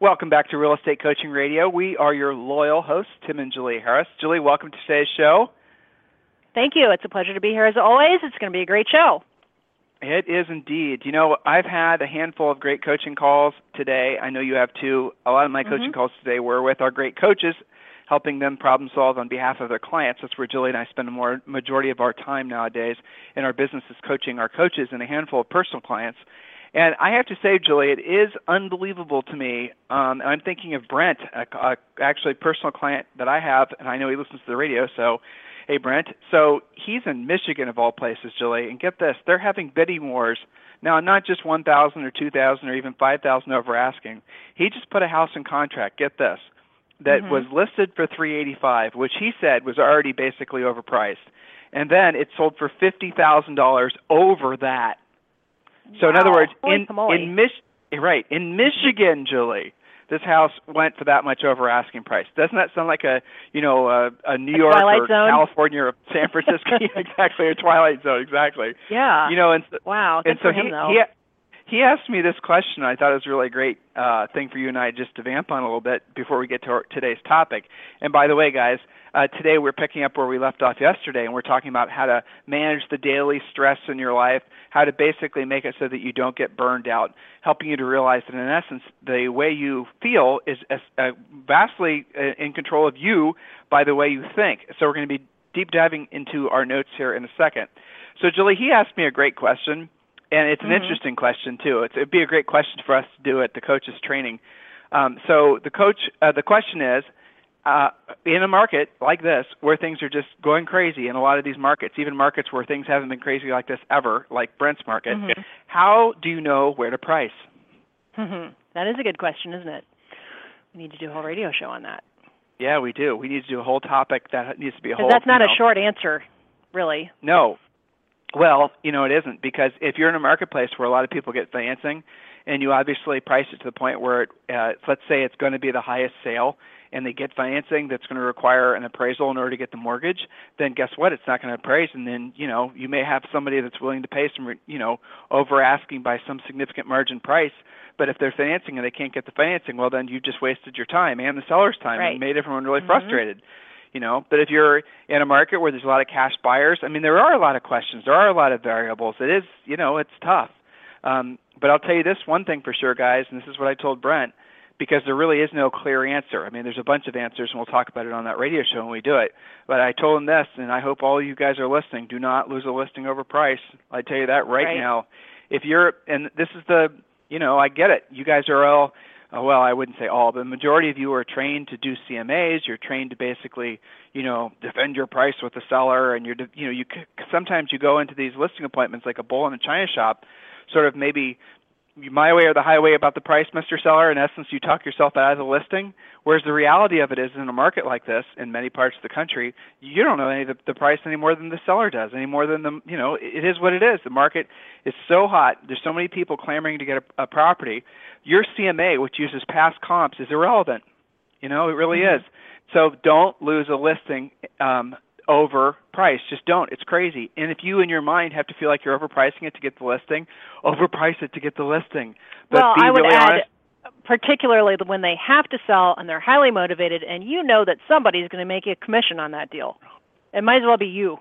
Welcome back to Real Estate Coaching Radio. We are your loyal hosts, Tim and Julie Harris. Julie, welcome to today's show. Thank you. It's a pleasure to be here as always. It's going to be a great show. It is indeed. You know, I've had a handful of great coaching calls today. I know you have too. A lot of my mm-hmm. coaching calls today were with our great coaches, helping them problem solve on behalf of their clients. That's where Julie and I spend the more majority of our time nowadays in our business is coaching our coaches and a handful of personal clients. And I have to say, Julie, it is unbelievable to me. Um, I'm thinking of Brent, a, a actually a personal client that I have, and I know he listens to the radio. So, hey, Brent. So he's in Michigan of all places, Julie. And get this, they're having bidding wars now. Not just 1,000 or 2,000 or even 5,000 over asking. He just put a house in contract. Get this, that mm-hmm. was listed for 385, which he said was already basically overpriced, and then it sold for fifty thousand dollars over that. So wow. in other words, Holy in in Mich- eh, right in Michigan, Julie, this house went for that much over asking price. Doesn't that sound like a you know a, a New a York Twilight or Zone? California or San Francisco exactly a Twilight Zone exactly? Yeah. You know, and wow. Good and so he he he asked me this question. I thought it was a really great uh, thing for you and I just to vamp on a little bit before we get to our, today's topic. And by the way, guys, uh, today we're picking up where we left off yesterday, and we're talking about how to manage the daily stress in your life, how to basically make it so that you don't get burned out, helping you to realize that in essence, the way you feel is uh, vastly uh, in control of you by the way you think. So we're going to be deep diving into our notes here in a second. So, Julie, he asked me a great question and it's an mm-hmm. interesting question too. It's, it'd be a great question for us to do at the coaches training. Um, so the coach, uh, the question is, uh, in a market like this where things are just going crazy in a lot of these markets, even markets where things haven't been crazy like this ever, like Brent's market, mm-hmm. how do you know where to price? Mm-hmm. That is a good question, isn't it? We need to do a whole radio show on that. Yeah, we do. We need to do a whole topic that needs to be a whole. That's not you a short answer, really. No, well, you know, it isn't because if you're in a marketplace where a lot of people get financing, and you obviously price it to the point where, it, uh, let's say, it's going to be the highest sale, and they get financing that's going to require an appraisal in order to get the mortgage, then guess what? It's not going to appraise, and then you know you may have somebody that's willing to pay some, you know, over asking by some significant margin price. But if they're financing and they can't get the financing, well, then you just wasted your time and the seller's time right. and made everyone really mm-hmm. frustrated you know. But if you're in a market where there's a lot of cash buyers i mean there are a lot of questions. There are a lot of variables. It is you know it's tough. Um, but i'll tell you this one thing for sure guys and this is what i told brent because there really is no clear answer. I mean there's a bunch of answers and we'll talk about it on that radio show when we do it. But i told him this and i hope all you guys are listening. Do not lose a listing over price. I tell you that right, right. now. If you're and this is the you know i get it. You guys are all uh, well, I wouldn't say all, but the majority of you are trained to do CMAs. You're trained to basically, you know, defend your price with the seller, and you're, you know, you sometimes you go into these listing appointments like a bull in a china shop, sort of maybe my way or the highway about the price, Mr. Seller. In essence, you talk yourself out of the listing. Whereas the reality of it is, in a market like this, in many parts of the country, you don't know any of the, the price any more than the seller does, any more than the you know. It is what it is. The market is so hot. There's so many people clamoring to get a, a property. Your CMA, which uses past comps, is irrelevant. You know, it really mm-hmm. is. So don't lose a listing um, over price. Just don't. It's crazy. And if you in your mind have to feel like you're overpricing it to get the listing, overprice it to get the listing. But well, be I would really add, honest. particularly when they have to sell and they're highly motivated, and you know that somebody's going to make a commission on that deal. It might as well be you.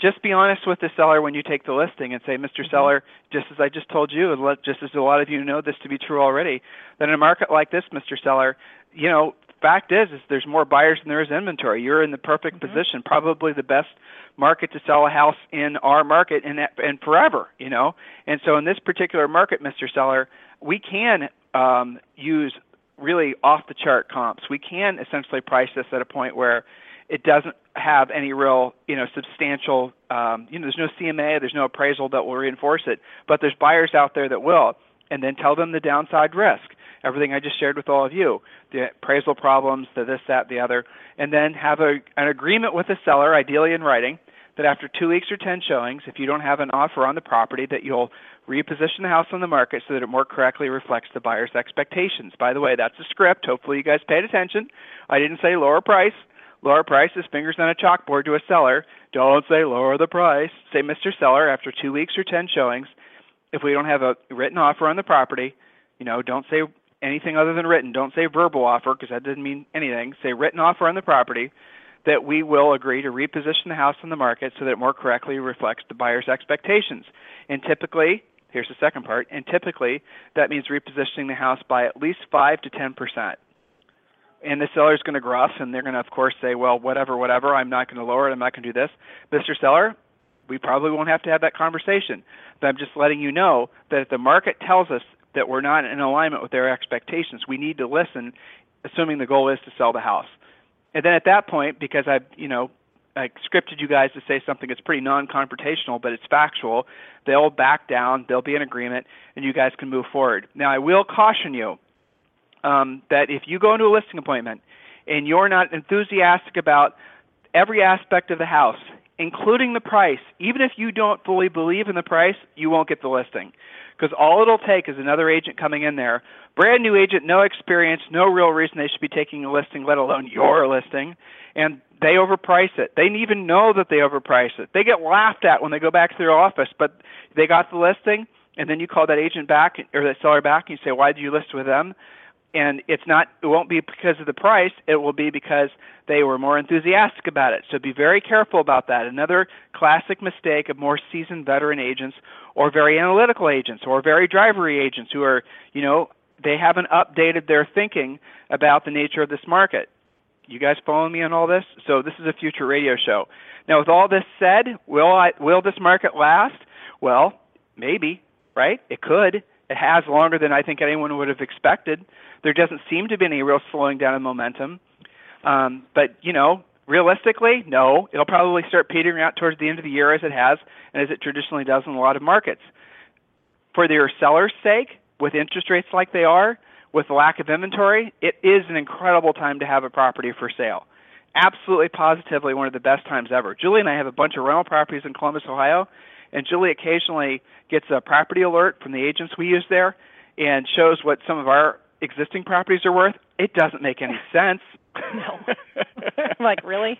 Just be honest with the seller when you take the listing and say, Mr. Mm-hmm. Seller, just as I just told you, and let, just as a lot of you know this to be true already, that in a market like this, Mr. Seller, you know, fact is, is there's more buyers than there is inventory. You're in the perfect mm-hmm. position, probably the best market to sell a house in our market and and forever, you know. And so in this particular market, Mr. Seller, we can um, use really off the chart comps. We can essentially price this at a point where it doesn't have any real, you know, substantial, um, you know, there's no CMA, there's no appraisal that will reinforce it, but there's buyers out there that will, and then tell them the downside risk everything I just shared with all of you, the appraisal problems, the this, that, the other, and then have a, an agreement with the seller, ideally in writing, that after two weeks or 10 showings, if you don't have an offer on the property, that you'll reposition the house on the market so that it more correctly reflects the buyer's expectations. By the way, that's a script. Hopefully you guys paid attention. I didn't say lower price. Lower price is fingers on a chalkboard to a seller. Don't say lower the price. Say, Mr. Seller, after two weeks or 10 showings, if we don't have a written offer on the property, you know, don't say anything other than written. Don't say verbal offer because that doesn't mean anything. Say written offer on the property that we will agree to reposition the house on the market so that it more correctly reflects the buyer's expectations. And typically, here's the second part, and typically that means repositioning the house by at least 5 to 10%. And the seller's going to gruff, and they're going to, of course, say, well, whatever, whatever, I'm not going to lower it, I'm not going to do this. Mr. Seller, we probably won't have to have that conversation. But I'm just letting you know that if the market tells us that we're not in alignment with their expectations, we need to listen, assuming the goal is to sell the house. And then at that point, because I've, you know, I scripted you guys to say something that's pretty non-confrontational, but it's factual, they'll back down, they'll be in agreement, and you guys can move forward. Now, I will caution you um, that if you go into a listing appointment and you're not enthusiastic about every aspect of the house, including the price, even if you don't fully believe in the price, you won't get the listing. Because all it'll take is another agent coming in there, brand new agent, no experience, no real reason they should be taking a listing, let alone your listing, and they overprice it. They even know that they overprice it. They get laughed at when they go back to their office, but they got the listing, and then you call that agent back or that seller back and you say, "Why did you list with them?" And it's not it won't be because of the price it will be because they were more enthusiastic about it. So be very careful about that. Another classic mistake of more seasoned veteran agents or very analytical agents or very drivery agents who are you know they haven't updated their thinking about the nature of this market. You guys following me on all this? So this is a future radio show. Now with all this said will I, will this market last? Well maybe right? It could it has longer than I think anyone would have expected. There doesn't seem to be any real slowing down in momentum. Um, but, you know, realistically, no. It'll probably start petering out towards the end of the year as it has and as it traditionally does in a lot of markets. For their sellers' sake, with interest rates like they are, with the lack of inventory, it is an incredible time to have a property for sale. Absolutely positively one of the best times ever. Julie and I have a bunch of rental properties in Columbus, Ohio, and Julie occasionally gets a property alert from the agents we use there and shows what some of our existing properties are worth. It doesn't make any sense. no. like really?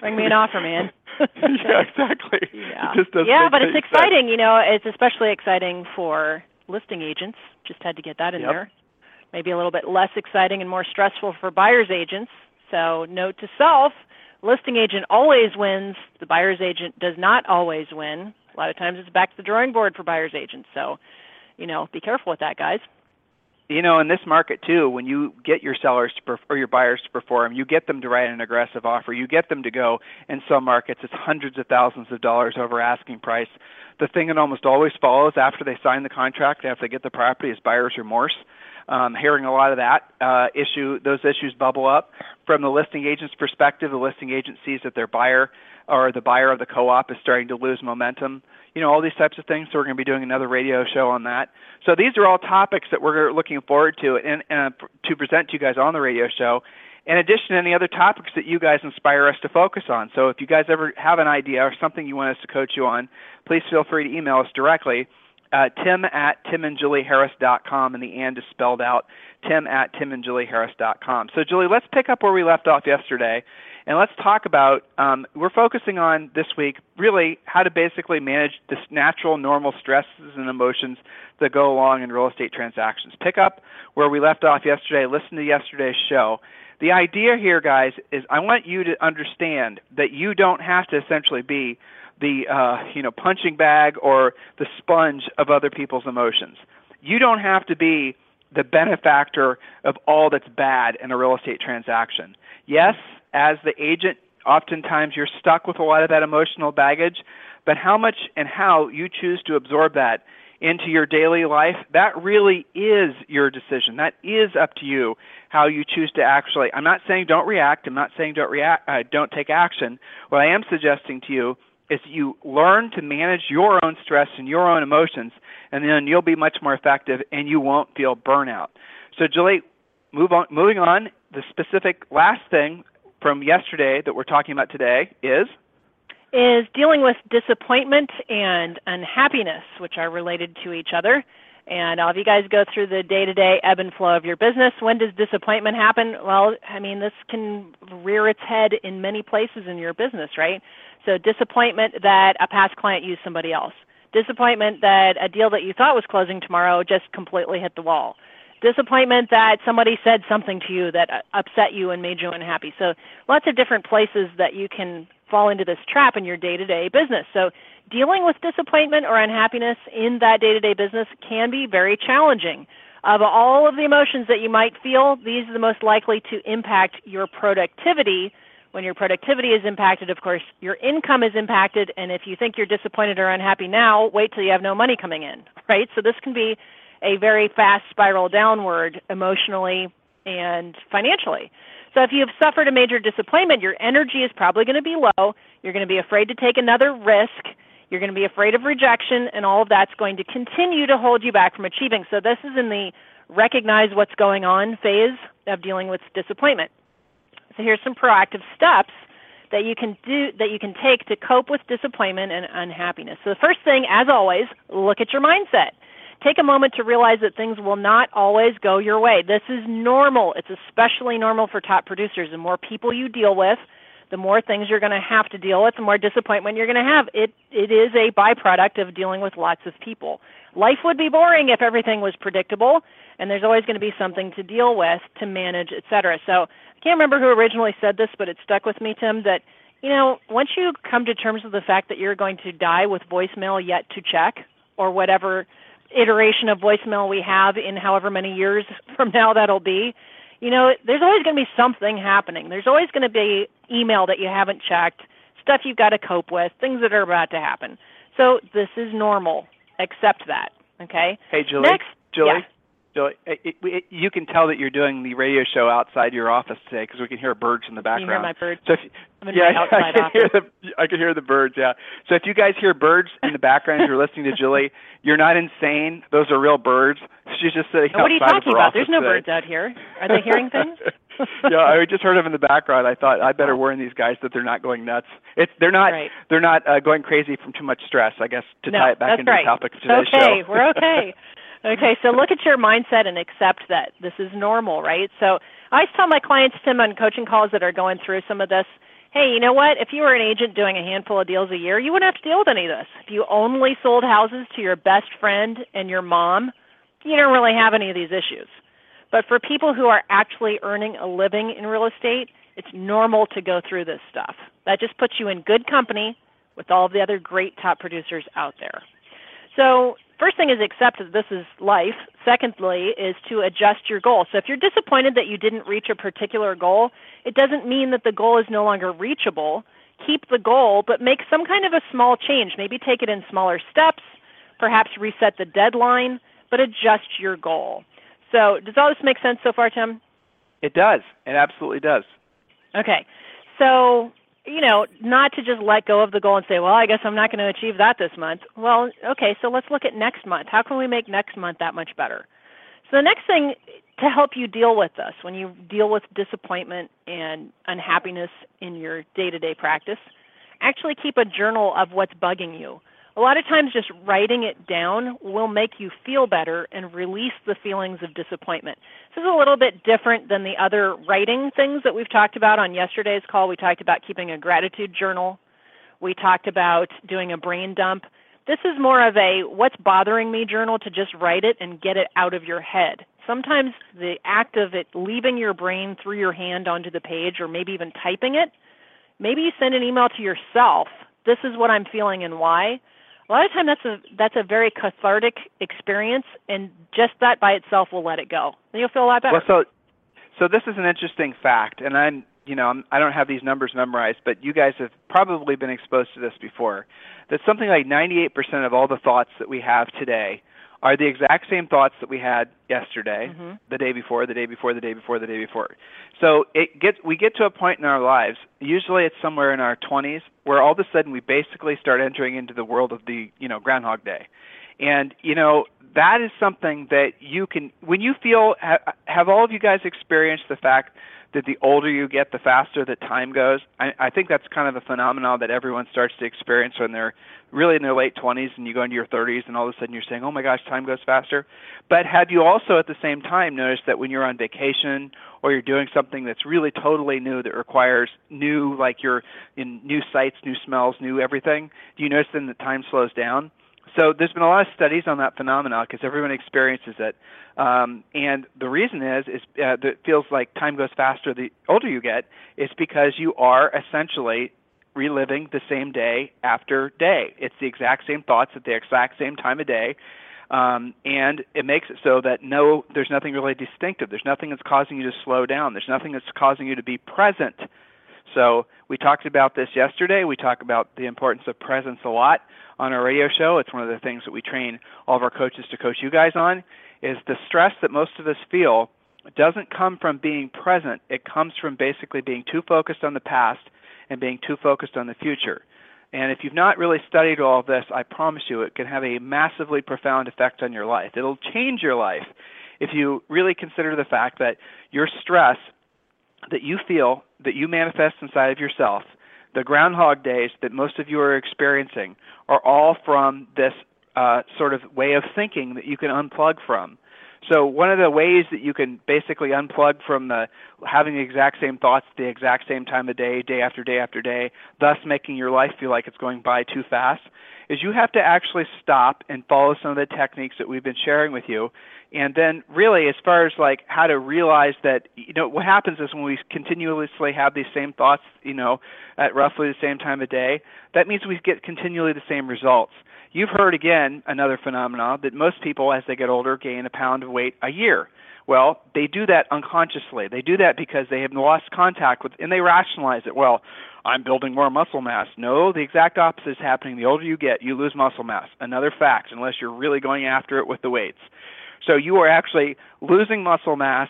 Bring me an offer, man. yeah, exactly. Yeah, it yeah but it's exciting. Sense. You know, it's especially exciting for listing agents. Just had to get that in yep. there. Maybe a little bit less exciting and more stressful for buyers agents. So, note to self: listing agent always wins. The buyer's agent does not always win. A lot of times it's back to the drawing board for buyer's agents. So, you know, be careful with that, guys. You know, in this market too, when you get your sellers to perf- or your buyers to perform, you get them to write an aggressive offer. You get them to go. In some markets, it's hundreds of thousands of dollars over asking price. The thing that almost always follows after they sign the contract, after they get the property, is buyer's remorse um, hearing a lot of that uh, issue, those issues bubble up. From the listing agent's perspective, the listing agent sees that their buyer or the buyer of the co-op is starting to lose momentum. You know, all these types of things. So we're going to be doing another radio show on that. So these are all topics that we're looking forward to and, and uh, to present to you guys on the radio show. In addition to any other topics that you guys inspire us to focus on. So if you guys ever have an idea or something you want us to coach you on, please feel free to email us directly uh, tim at timandjulieharris.com, and the and is spelled out, tim at timandjulieharris.com. So, Julie, let's pick up where we left off yesterday, and let's talk about, um, we're focusing on this week really how to basically manage this natural, normal stresses and emotions that go along in real estate transactions. Pick up where we left off yesterday, listen to yesterday's show. The idea here, guys, is I want you to understand that you don't have to essentially be the uh, you know punching bag or the sponge of other people's emotions. You don't have to be the benefactor of all that's bad in a real estate transaction. Yes, as the agent, oftentimes you're stuck with a lot of that emotional baggage, but how much and how you choose to absorb that into your daily life, that really is your decision. That is up to you how you choose to actually. I'm not saying don't react. I'm not saying don't react. Uh, don't take action. What I am suggesting to you is you learn to manage your own stress and your own emotions, and then you'll be much more effective and you won't feel burnout. So, Julie, move on. Moving on, the specific last thing from yesterday that we're talking about today is is dealing with disappointment and unhappiness, which are related to each other. And I'll have you guys go through the day to day ebb and flow of your business. When does disappointment happen? Well, I mean, this can rear its head in many places in your business, right? So, disappointment that a past client used somebody else, disappointment that a deal that you thought was closing tomorrow just completely hit the wall, disappointment that somebody said something to you that upset you and made you unhappy. So, lots of different places that you can fall into this trap in your day to day business. So, dealing with disappointment or unhappiness in that day to day business can be very challenging. Of all of the emotions that you might feel, these are the most likely to impact your productivity. When your productivity is impacted, of course, your income is impacted. And if you think you're disappointed or unhappy now, wait till you have no money coming in, right? So this can be a very fast spiral downward emotionally and financially. So if you have suffered a major disappointment, your energy is probably going to be low. You're going to be afraid to take another risk. You're going to be afraid of rejection, and all of that's going to continue to hold you back from achieving. So this is in the recognize what's going on phase of dealing with disappointment. So here's some proactive steps that you can do that you can take to cope with disappointment and unhappiness. So the first thing, as always, look at your mindset. Take a moment to realize that things will not always go your way. This is normal. It's especially normal for top producers. The more people you deal with, the more things you're going to have to deal with, the more disappointment you're going to have. It it is a byproduct of dealing with lots of people. Life would be boring if everything was predictable, and there's always going to be something to deal with, to manage, etc. So I can't remember who originally said this, but it stuck with me, Tim. That you know, once you come to terms with the fact that you're going to die with voicemail yet to check, or whatever iteration of voicemail we have in however many years from now that'll be, you know, there's always going to be something happening. There's always going to be email that you haven't checked, stuff you've got to cope with, things that are about to happen. So this is normal. Accept that. Okay. Hey, Julie. Next, Julie. Yeah. So it, it, it, you can tell that you're doing the radio show outside your office today because we can hear birds in the background. You hear my birds? So if, yeah, I can office. hear the I can hear the birds. Yeah. So if you guys hear birds in the background as you're listening to Julie, you're not insane. Those are real birds. She's just sitting what are you talking about? There's no today. birds out here. Are they hearing things? yeah, I just heard them in the background. I thought I better warn these guys that they're not going nuts. It's they're not Right. they're not uh, going crazy from too much stress. I guess to no, tie it back into right. the topic of today's okay. show. We're okay. Okay, so look at your mindset and accept that this is normal, right? So I tell my clients, Tim, on coaching calls that are going through some of this, hey, you know what? If you were an agent doing a handful of deals a year, you wouldn't have to deal with any of this. If you only sold houses to your best friend and your mom, you don't really have any of these issues. But for people who are actually earning a living in real estate, it's normal to go through this stuff. That just puts you in good company with all the other great top producers out there. So, first thing is accept that this is life. Secondly, is to adjust your goal. So, if you're disappointed that you didn't reach a particular goal, it doesn't mean that the goal is no longer reachable. Keep the goal, but make some kind of a small change. Maybe take it in smaller steps, perhaps reset the deadline, but adjust your goal. So, does all this make sense so far, Tim? It does. It absolutely does. Okay. So, you know, not to just let go of the goal and say, well, I guess I'm not going to achieve that this month. Well, okay, so let's look at next month. How can we make next month that much better? So, the next thing to help you deal with this, when you deal with disappointment and unhappiness in your day to day practice, actually keep a journal of what's bugging you. A lot of times, just writing it down will make you feel better and release the feelings of disappointment. This is a little bit different than the other writing things that we've talked about on yesterday's call. We talked about keeping a gratitude journal. We talked about doing a brain dump. This is more of a what's bothering me journal to just write it and get it out of your head. Sometimes the act of it leaving your brain through your hand onto the page or maybe even typing it, maybe you send an email to yourself. This is what I'm feeling and why. A lot of time that's a that's a very cathartic experience and just that by itself will let it go. Then you'll feel a lot better. Well, so so this is an interesting fact, and I'm you know I'm, I don't have these numbers memorized, but you guys have probably been exposed to this before. That something like 98% of all the thoughts that we have today are the exact same thoughts that we had yesterday, Mhm. the day before, the day before, the day before, the day before. So it gets we get to a point in our lives, usually it's somewhere in our 20s, where all of a sudden we basically start entering into the world of the you know Groundhog Day, And you know that is something that you can when you feel have all of you guys experienced the fact that the older you get, the faster the time goes. I, I think that's kind of a phenomenon that everyone starts to experience when they're really in their late 20s and you go into your 30s and all of a sudden you're saying, oh my gosh, time goes faster. But have you also at the same time noticed that when you're on vacation or you're doing something that's really totally new that requires new, like you're in new sights, new smells, new everything, do you notice then that time slows down? So there's been a lot of studies on that phenomenon because everyone experiences it, um, and the reason is is uh, that it feels like time goes faster the older you get. It's because you are essentially reliving the same day after day. It's the exact same thoughts at the exact same time of day. Um, and it makes it so that no, there's nothing really distinctive. There's nothing that's causing you to slow down. There's nothing that's causing you to be present. So we talked about this yesterday. We talk about the importance of presence a lot on our radio show. It's one of the things that we train all of our coaches to coach you guys on. Is the stress that most of us feel doesn't come from being present. It comes from basically being too focused on the past and being too focused on the future. And if you've not really studied all of this, I promise you it can have a massively profound effect on your life. It'll change your life if you really consider the fact that your stress that you feel, that you manifest inside of yourself, the groundhog days that most of you are experiencing, are all from this uh, sort of way of thinking that you can unplug from. So one of the ways that you can basically unplug from the having the exact same thoughts the exact same time of day, day after day after day, thus making your life feel like it's going by too fast, is you have to actually stop and follow some of the techniques that we've been sharing with you. And then really as far as like how to realize that you know what happens is when we continuously have these same thoughts, you know, at roughly the same time of day, that means we get continually the same results. You've heard again another phenomenon that most people, as they get older, gain a pound of weight a year. Well, they do that unconsciously. They do that because they have lost contact with, and they rationalize it. Well, I'm building more muscle mass. No, the exact opposite is happening. The older you get, you lose muscle mass. Another fact, unless you're really going after it with the weights. So you are actually losing muscle mass,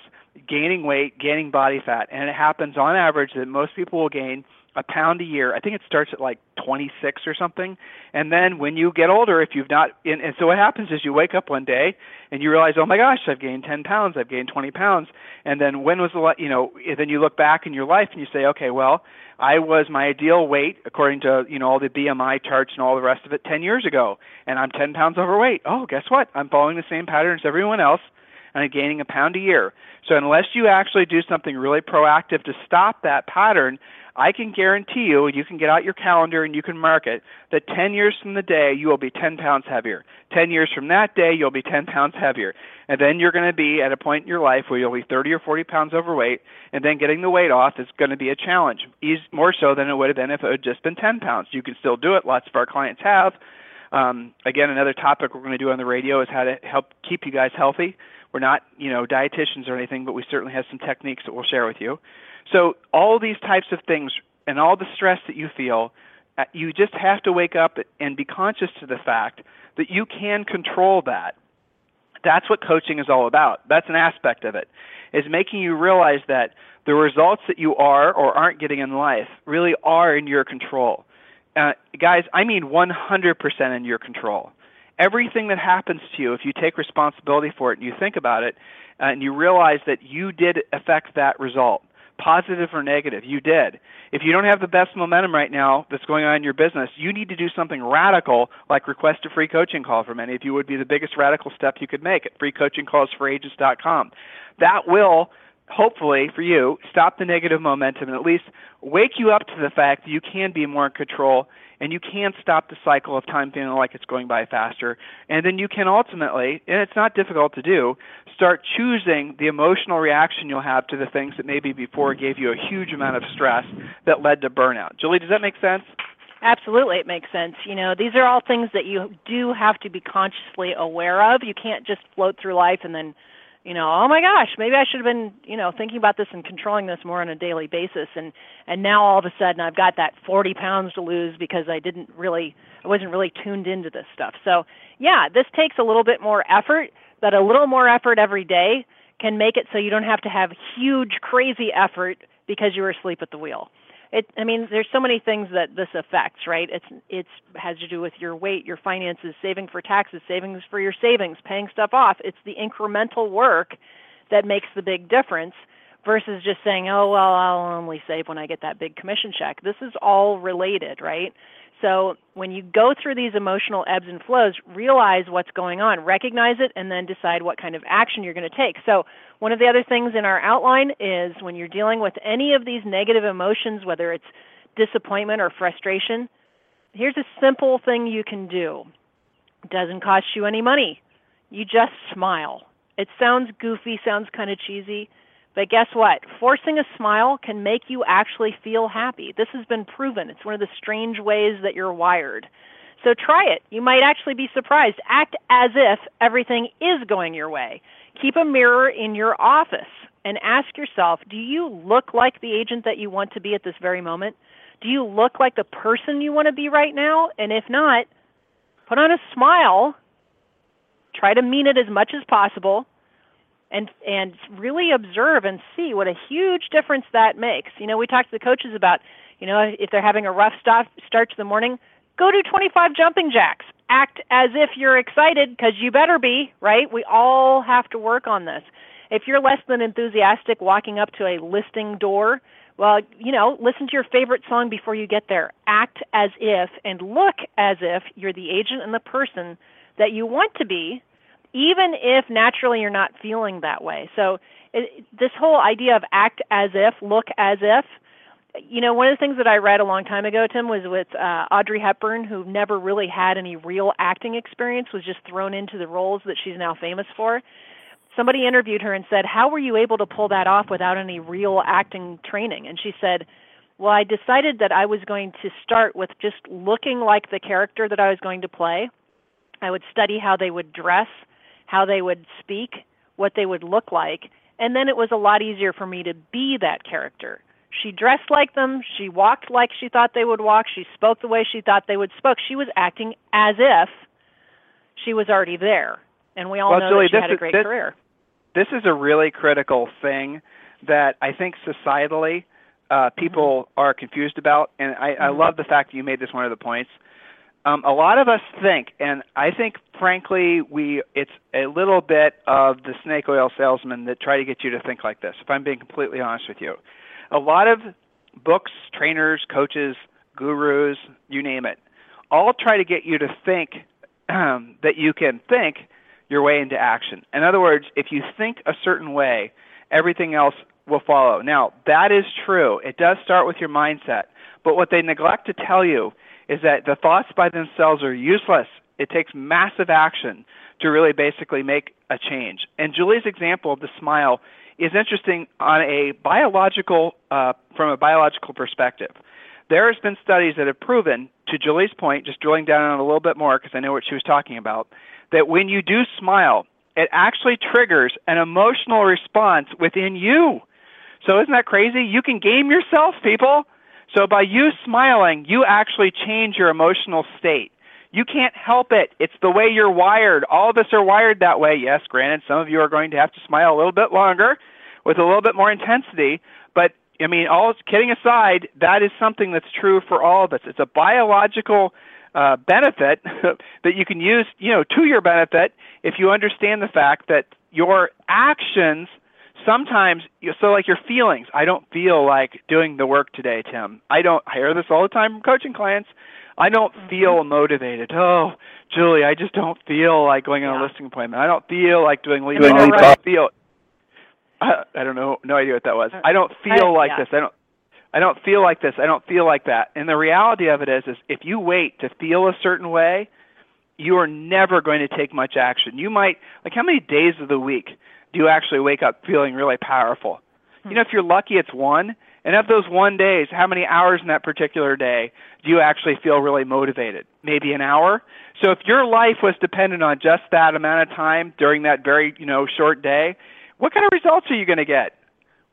gaining weight, gaining body fat, and it happens on average that most people will gain a pound a year. I think it starts at like 26 or something. And then when you get older, if you've not, and, and so what happens is you wake up one day and you realize, oh my gosh, I've gained 10 pounds, I've gained 20 pounds. And then when was the, you know, then you look back in your life and you say, okay, well, I was my ideal weight according to, you know, all the BMI charts and all the rest of it 10 years ago. And I'm 10 pounds overweight. Oh, guess what? I'm following the same pattern as everyone else and I'm gaining a pound a year. So unless you actually do something really proactive to stop that pattern, I can guarantee you, you can get out your calendar and you can mark it, that 10 years from the day, you will be 10 pounds heavier. 10 years from that day, you'll be 10 pounds heavier. And then you're going to be at a point in your life where you'll be 30 or 40 pounds overweight, and then getting the weight off is going to be a challenge, more so than it would have been if it had just been 10 pounds. You can still do it. Lots of our clients have. Um, again, another topic we're going to do on the radio is how to help keep you guys healthy. We're not, you know, dietitians or anything, but we certainly have some techniques that we'll share with you. So all these types of things and all the stress that you feel, uh, you just have to wake up and be conscious to the fact that you can control that. That's what coaching is all about. That's an aspect of it. Is making you realize that the results that you are or aren't getting in life really are in your control. Uh, guys, I mean 100% in your control. Everything that happens to you, if you take responsibility for it and you think about it, uh, and you realize that you did affect that result, positive or negative. You did. If you don't have the best momentum right now that's going on in your business, you need to do something radical like request a free coaching call from any of you would be the biggest radical step you could make at freecoachingcallsforagents.com. That will hopefully for you stop the negative momentum and at least wake you up to the fact that you can be more in control and you can stop the cycle of time feeling like it's going by faster. And then you can ultimately, and it's not difficult to do, start choosing the emotional reaction you'll have to the things that maybe before gave you a huge amount of stress that led to burnout. Julie, does that make sense? Absolutely, it makes sense. You know, these are all things that you do have to be consciously aware of. You can't just float through life and then you know, oh my gosh, maybe I should have been, you know, thinking about this and controlling this more on a daily basis. And and now all of a sudden I've got that 40 pounds to lose because I didn't really, I wasn't really tuned into this stuff. So yeah, this takes a little bit more effort, but a little more effort every day can make it so you don't have to have huge, crazy effort because you were asleep at the wheel. It i mean there's so many things that this affects right? It's it's has to do with your weight your finances saving for taxes savings for your savings paying stuff off. It's the incremental work that makes the big difference versus just saying oh well i'll only save when i get that big commission check. This is all related right so when you go through these emotional ebbs and flows, realize what's going on, recognize it, and then decide what kind of action you're going to take. So one of the other things in our outline is when you're dealing with any of these negative emotions, whether it's disappointment or frustration, here's a simple thing you can do. It doesn't cost you any money. You just smile. It sounds goofy, sounds kind of cheesy but guess what? Forcing a smile can make you actually feel happy. This has been proven. It's one of the strange ways that you're wired. So try it. You might actually be surprised. Act as if everything is going your way. Keep a mirror in your office and ask yourself do you look like the agent that you want to be at this very moment? Do you look like the person you want to be right now? And if not, put on a smile. Try to mean it as much as possible and and really observe and see what a huge difference that makes. You know, we talked to the coaches about, you know, if they're having a rough start start to the morning, go do 25 jumping jacks. Act as if you're excited because you better be, right? We all have to work on this. If you're less than enthusiastic walking up to a listing door, well, you know, listen to your favorite song before you get there. Act as if and look as if you're the agent and the person that you want to be even if naturally you're not feeling that way. So it, this whole idea of act as if, look as if, you know, one of the things that I read a long time ago, Tim, was with uh, Audrey Hepburn, who never really had any real acting experience, was just thrown into the roles that she's now famous for. Somebody interviewed her and said, "How were you able to pull that off without any real acting training?" And she said, "Well, I decided that I was going to start with just looking like the character that I was going to play. I would study how they would dress." How they would speak, what they would look like, and then it was a lot easier for me to be that character. She dressed like them, she walked like she thought they would walk, she spoke the way she thought they would spoke. She was acting as if she was already there. And we all well, know Julie, that she had a great this, career. This is a really critical thing that I think societally uh, people mm-hmm. are confused about, and I, mm-hmm. I love the fact that you made this one of the points um, a lot of us think, and I think, frankly, we it's a little bit of the snake oil salesman that try to get you to think like this. If I'm being completely honest with you, a lot of books, trainers, coaches, gurus, you name it, all try to get you to think um, that you can think your way into action. In other words, if you think a certain way, everything else will follow. Now, that is true. It does start with your mindset. But what they neglect to tell you is that the thoughts by themselves are useless. It takes massive action to really basically make a change. And Julie's example of the smile is interesting on a biological, uh, from a biological perspective. There has been studies that have proven, to Julie's point, just drilling down on a little bit more because I know what she was talking about, that when you do smile, it actually triggers an emotional response within you. So isn't that crazy? You can game yourself, people. So by you smiling, you actually change your emotional state. You can't help it. It's the way you're wired. All of us are wired that way. Yes, granted, some of you are going to have to smile a little bit longer with a little bit more intensity, but I mean, all kidding aside, that is something that's true for all of us. It's a biological uh, benefit that you can use, you know, to your benefit if you understand the fact that your actions sometimes so like your feelings i don't feel like doing the work today tim i don't I hear this all the time from coaching clients i don't mm-hmm. feel motivated oh julie i just don't feel like going on yeah. a listing appointment i don't feel like doing lead doing I don't feel I, I don't know no idea what that was i don't feel I, like yeah. this i don't I don't feel like this. I don't feel like that. And the reality of it is, is if you wait to feel a certain way, you are never going to take much action. You might, like, how many days of the week do you actually wake up feeling really powerful? Hmm. You know, if you're lucky, it's one. And of those one days, how many hours in that particular day do you actually feel really motivated? Maybe an hour. So if your life was dependent on just that amount of time during that very, you know, short day, what kind of results are you going to get?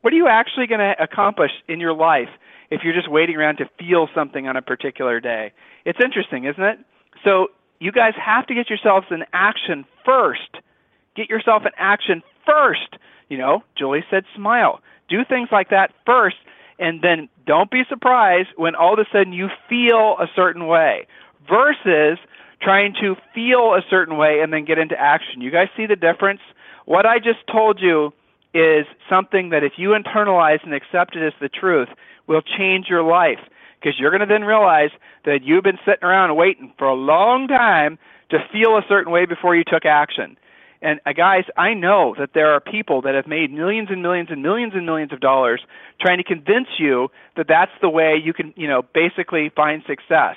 What are you actually going to accomplish in your life if you're just waiting around to feel something on a particular day? It's interesting, isn't it? So you guys have to get yourselves in action first. Get yourself in action first. You know, Julie said smile. Do things like that first, And then don't be surprised when all of a sudden you feel a certain way versus trying to feel a certain way and then get into action. You guys see the difference? What I just told you is something that if you internalize and accept it as the truth, will change your life because you're going to then realize that you've been sitting around waiting for a long time to feel a certain way before you took action. And uh, guys, I know that there are people that have made millions and millions and millions and millions of dollars trying to convince you that that's the way you can, you know, basically find success.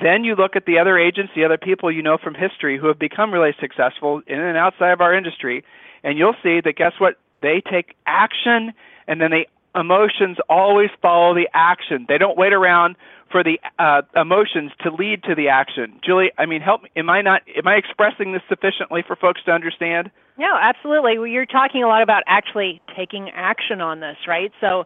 Then you look at the other agents, the other people you know from history who have become really successful in and outside of our industry, and you'll see that guess what? They take action and then the emotions always follow the action. They don't wait around for the uh, emotions to lead to the action. Julie, I mean, help me. Am I not? Am I expressing this sufficiently for folks to understand? No, absolutely. Well, you're talking a lot about actually taking action on this, right? So,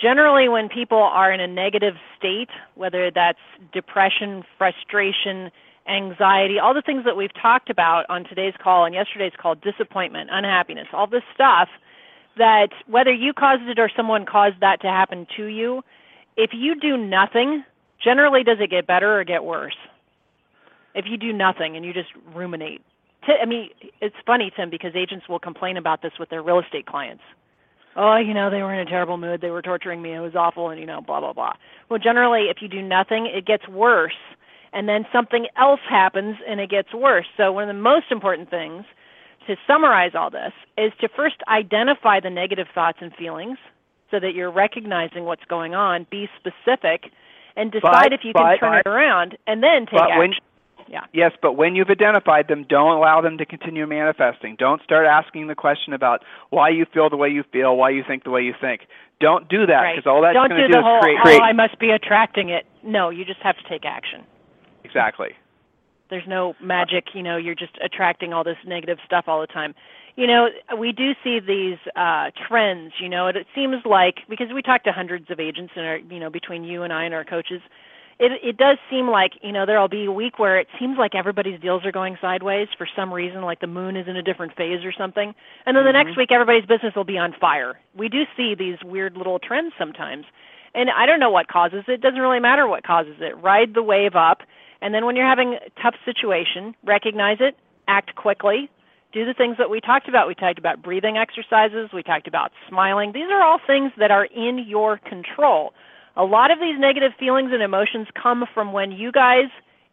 generally, when people are in a negative state, whether that's depression, frustration, anxiety, all the things that we've talked about on today's call and yesterday's call, disappointment, unhappiness, all this stuff that whether you caused it or someone caused that to happen to you, if you do nothing, generally does it get better or get worse? If you do nothing and you just ruminate. I mean, it's funny, Tim, because agents will complain about this with their real estate clients. Oh, you know, they were in a terrible mood. They were torturing me. It was awful, and you know, blah blah blah. Well, generally, if you do nothing, it gets worse, and then something else happens, and it gets worse. So, one of the most important things to summarize all this is to first identify the negative thoughts and feelings so that you're recognizing what's going on, be specific, and decide but, if you can but, turn it around and then take action. When, yeah. Yes, but when you've identified them, don't allow them to continue manifesting. Don't start asking the question about why you feel the way you feel, why you think the way you think. Don't do that because right. all that's going to do, do, the is whole, create. Oh. I must be attracting it. No, you just have to take action. Exactly. There's no magic, you know, you're just attracting all this negative stuff all the time you know, we do see these uh, trends. You know, it, it seems like because we talk to hundreds of agents, and our, you know, between you and I and our coaches, it it does seem like you know there'll be a week where it seems like everybody's deals are going sideways for some reason, like the moon is in a different phase or something, and then the mm-hmm. next week everybody's business will be on fire. We do see these weird little trends sometimes, and I don't know what causes it. It doesn't really matter what causes it. Ride the wave up, and then when you're having a tough situation, recognize it, act quickly, do the things that we talked about. We talked about breathing exercises, we talked about smiling. These are all things that are in your control. A lot of these negative feelings and emotions come from when you guys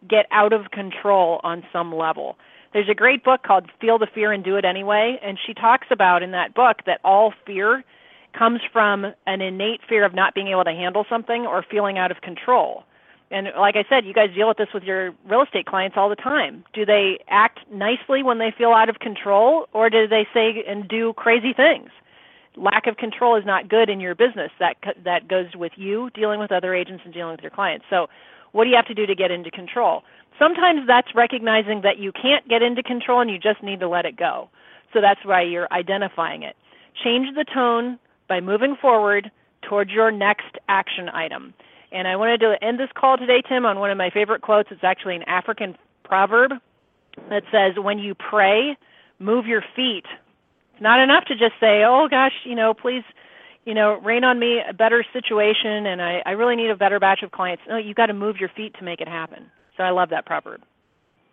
get out of control on some level. There's a great book called Feel the Fear and Do It Anyway, and she talks about in that book that all fear comes from an innate fear of not being able to handle something or feeling out of control. And like I said, you guys deal with this with your real estate clients all the time. Do they act nicely when they feel out of control, or do they say and do crazy things? Lack of control is not good in your business. That that goes with you dealing with other agents and dealing with your clients. So, what do you have to do to get into control? Sometimes that's recognizing that you can't get into control and you just need to let it go. So that's why you're identifying it. Change the tone by moving forward towards your next action item. And I wanted to end this call today, Tim, on one of my favorite quotes. It's actually an African proverb that says, When you pray, move your feet. It's not enough to just say, Oh gosh, you know, please, you know, rain on me a better situation and I, I really need a better batch of clients. No, you've got to move your feet to make it happen. So I love that proverb.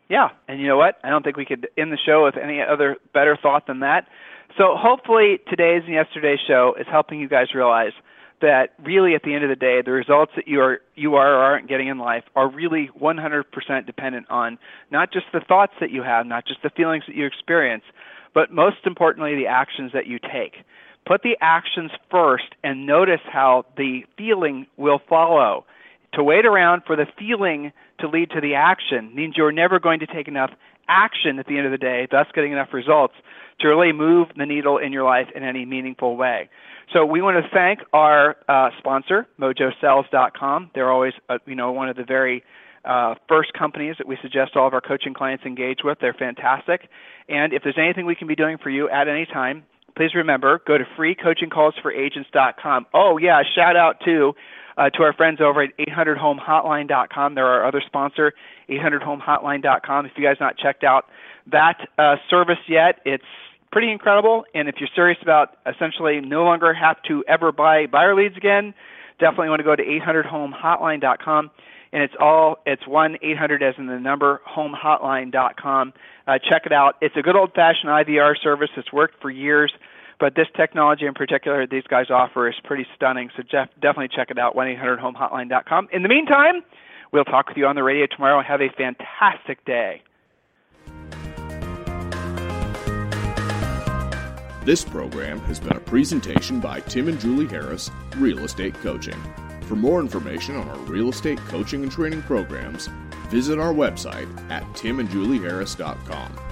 Yeah, and you know what? I don't think we could end the show with any other better thought than that. So hopefully today's and yesterday's show is helping you guys realize – that really at the end of the day the results that you are you are or aren't getting in life are really 100% dependent on not just the thoughts that you have not just the feelings that you experience but most importantly the actions that you take. Put the actions first and notice how the feeling will follow to wait around for the feeling to lead to the action means you're never going to take enough action at the end of the day thus getting enough results to really move the needle in your life in any meaningful way so we want to thank our uh, sponsor, MojoSells.com. They're always, uh, you know, one of the very uh, first companies that we suggest all of our coaching clients engage with. They're fantastic. And if there's anything we can be doing for you at any time, please remember go to freecoachingcallsforagents.com. Oh yeah, shout out to uh, to our friends over at 800homehotline.com. They're our other sponsor, 800homehotline.com. If you guys not checked out that uh, service yet, it's pretty incredible. And if you're serious about essentially no longer have to ever buy buyer leads again, definitely want to go to 800homehotline.com and it's all it's one eight hundred as in the number homehotline.com. Uh, check it out. It's a good old fashioned IVR service. It's worked for years, but this technology in particular these guys offer is pretty stunning. So Jeff, definitely check it out. One eight hundred homehotline.com. In the meantime, we'll talk with you on the radio tomorrow. Have a fantastic day. This program has been a presentation by Tim and Julie Harris, Real Estate Coaching. For more information on our real estate coaching and training programs, visit our website at timandjulieharris.com.